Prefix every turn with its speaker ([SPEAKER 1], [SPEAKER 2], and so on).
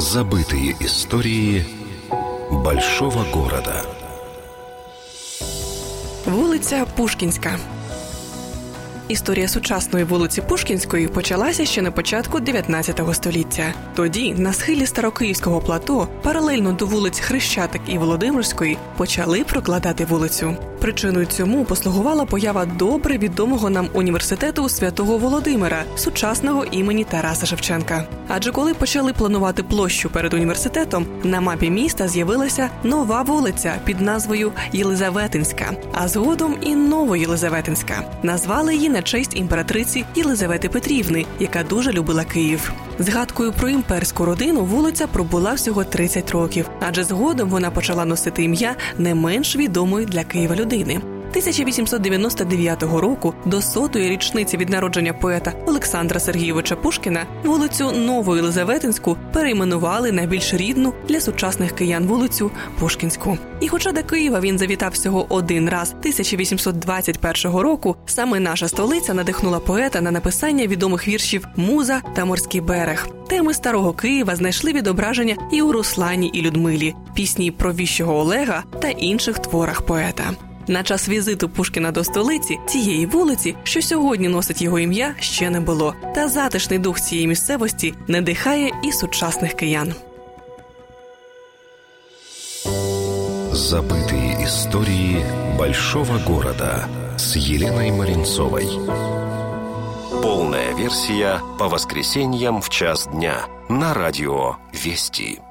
[SPEAKER 1] Забытые истории большого города.
[SPEAKER 2] Вулиця Пушкінська. Історія сучасної вулиці Пушкінської почалася ще на початку 19 століття. Тоді на схилі Старокиївського плато, паралельно до вулиць Хрещатик і Володимирської, почали прокладати вулицю. Причиною цьому послугувала поява добре відомого нам університету святого Володимира, сучасного імені Тараса Шевченка. Адже коли почали планувати площу перед університетом, на мапі міста з'явилася нова вулиця під назвою Єлизаветинська, а згодом і Новоєлизаветинська. Назвали її на честь імператриці Єлизавети Петрівни, яка дуже любила Київ. Згадкою про імперську родину вулиця пробула всього 30 років, адже згодом вона почала носити ім'я не менш відомої для Києва людини. 1899 року до сотої річниці від народження поета Олександра Сергійовича Пушкіна вулицю Нову Єлизаветинську перейменували на більш рідну для сучасних киян вулицю Пушкінську. І, хоча до Києва він завітав всього один раз 1821 року, саме наша столиця надихнула поета на написання відомих віршів Муза та Морський берег. Теми старого Києва знайшли відображення і у Руслані і Людмилі, пісні про віщого Олега та інших творах поета. На час візиту Пушкіна до столиці цієї вулиці, що сьогодні носить його ім'я, ще не було. Та затишний дух цієї місцевості надихає і сучасних киян.
[SPEAKER 1] Забытые истории большого города с Еленой Маринцовой. Полная версия по воскресеньям в час дня на радио «Вести».